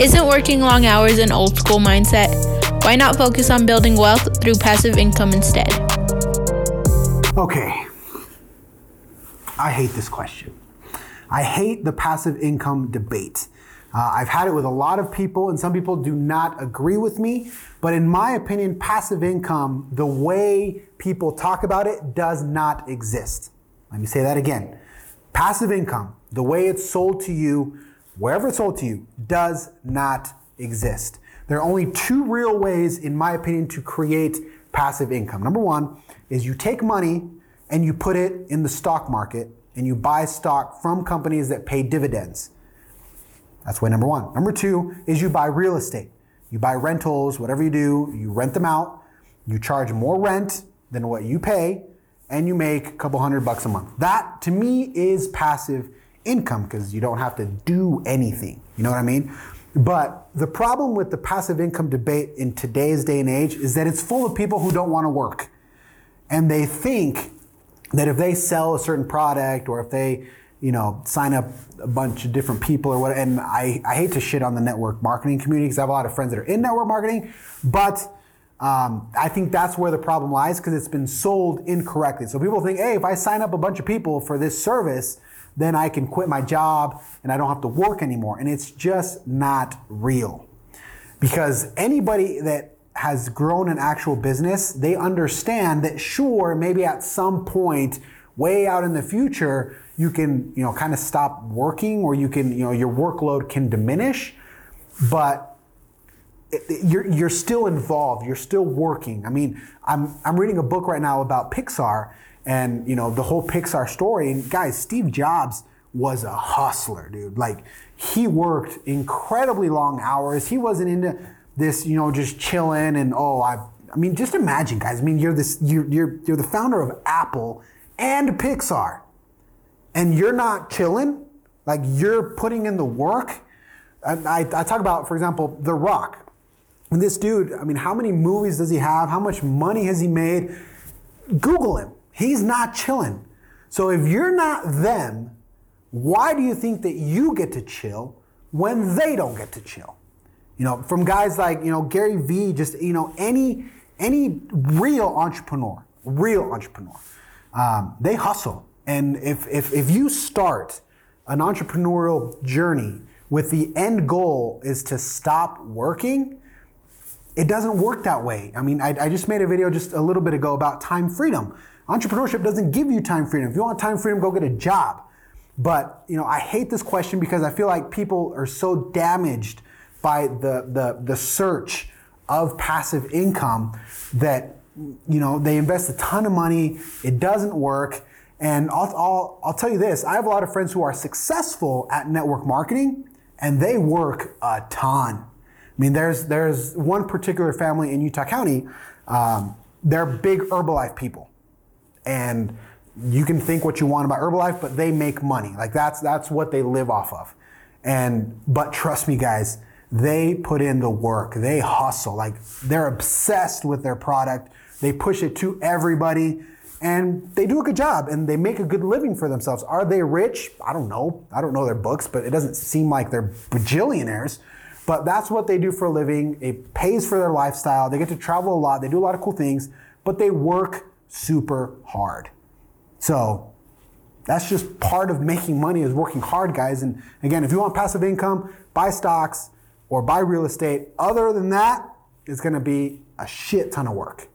Isn't working long hours an old school mindset? Why not focus on building wealth through passive income instead? Okay. I hate this question. I hate the passive income debate. Uh, I've had it with a lot of people, and some people do not agree with me. But in my opinion, passive income, the way people talk about it, does not exist. Let me say that again. Passive income, the way it's sold to you, wherever it's sold to you, does not exist. There are only two real ways, in my opinion, to create passive income. Number one is you take money and you put it in the stock market and you buy stock from companies that pay dividends. That's way number one. Number two is you buy real estate. You buy rentals, whatever you do, you rent them out, you charge more rent than what you pay, and you make a couple hundred bucks a month. That to me is passive income because you don't have to do anything. You know what I mean? But the problem with the passive income debate in today's day and age is that it's full of people who don't want to work. And they think that if they sell a certain product or if they you know, sign up a bunch of different people or what. And I, I hate to shit on the network marketing community because I have a lot of friends that are in network marketing, but um, I think that's where the problem lies because it's been sold incorrectly. So people think, hey, if I sign up a bunch of people for this service, then I can quit my job and I don't have to work anymore. And it's just not real. Because anybody that has grown an actual business, they understand that sure, maybe at some point, way out in the future, you can, you know, kind of stop working or you can, you know, your workload can diminish, but you're, you're still involved. You're still working. I mean, I'm, I'm reading a book right now about Pixar and, you know, the whole Pixar story. And guys, Steve Jobs was a hustler, dude. Like he worked incredibly long hours. He wasn't into this, you know, just chilling and, oh, I, I mean, just imagine guys. I mean, you're this, you're, you're, you're the founder of Apple and Pixar and you're not chilling, like you're putting in the work. I, I, talk about, for example, The Rock. And this dude, I mean, how many movies does he have? How much money has he made? Google him. He's not chilling. So if you're not them, why do you think that you get to chill when they don't get to chill? You know, from guys like, you know, Gary Vee, just, you know, any any real entrepreneur, real entrepreneur, um, they hustle. And if, if, if you start an entrepreneurial journey with the end goal is to stop working, it doesn't work that way. I mean, I, I, just made a video just a little bit ago about time freedom. Entrepreneurship doesn't give you time freedom. If you want time freedom, go get a job. But you know, I hate this question because I feel like people are so damaged by the the, the search of passive income that you know they invest a ton of money, it doesn't work, and I'll, I'll, I'll tell you this I have a lot of friends who are successful at network marketing and they work a ton. I mean, there's, there's one particular family in Utah County, um, they're big Herbalife people. And you can think what you want about Herbalife, but they make money. Like that's, that's what they live off of. And, but trust me, guys, they put in the work, they hustle. Like they're obsessed with their product, they push it to everybody and they do a good job and they make a good living for themselves. Are they rich? I don't know. I don't know their books, but it doesn't seem like they're bajillionaires. But that's what they do for a living. It pays for their lifestyle. They get to travel a lot. They do a lot of cool things, but they work super hard. So that's just part of making money is working hard, guys. And again, if you want passive income, buy stocks or buy real estate. Other than that, it's going to be a shit ton of work.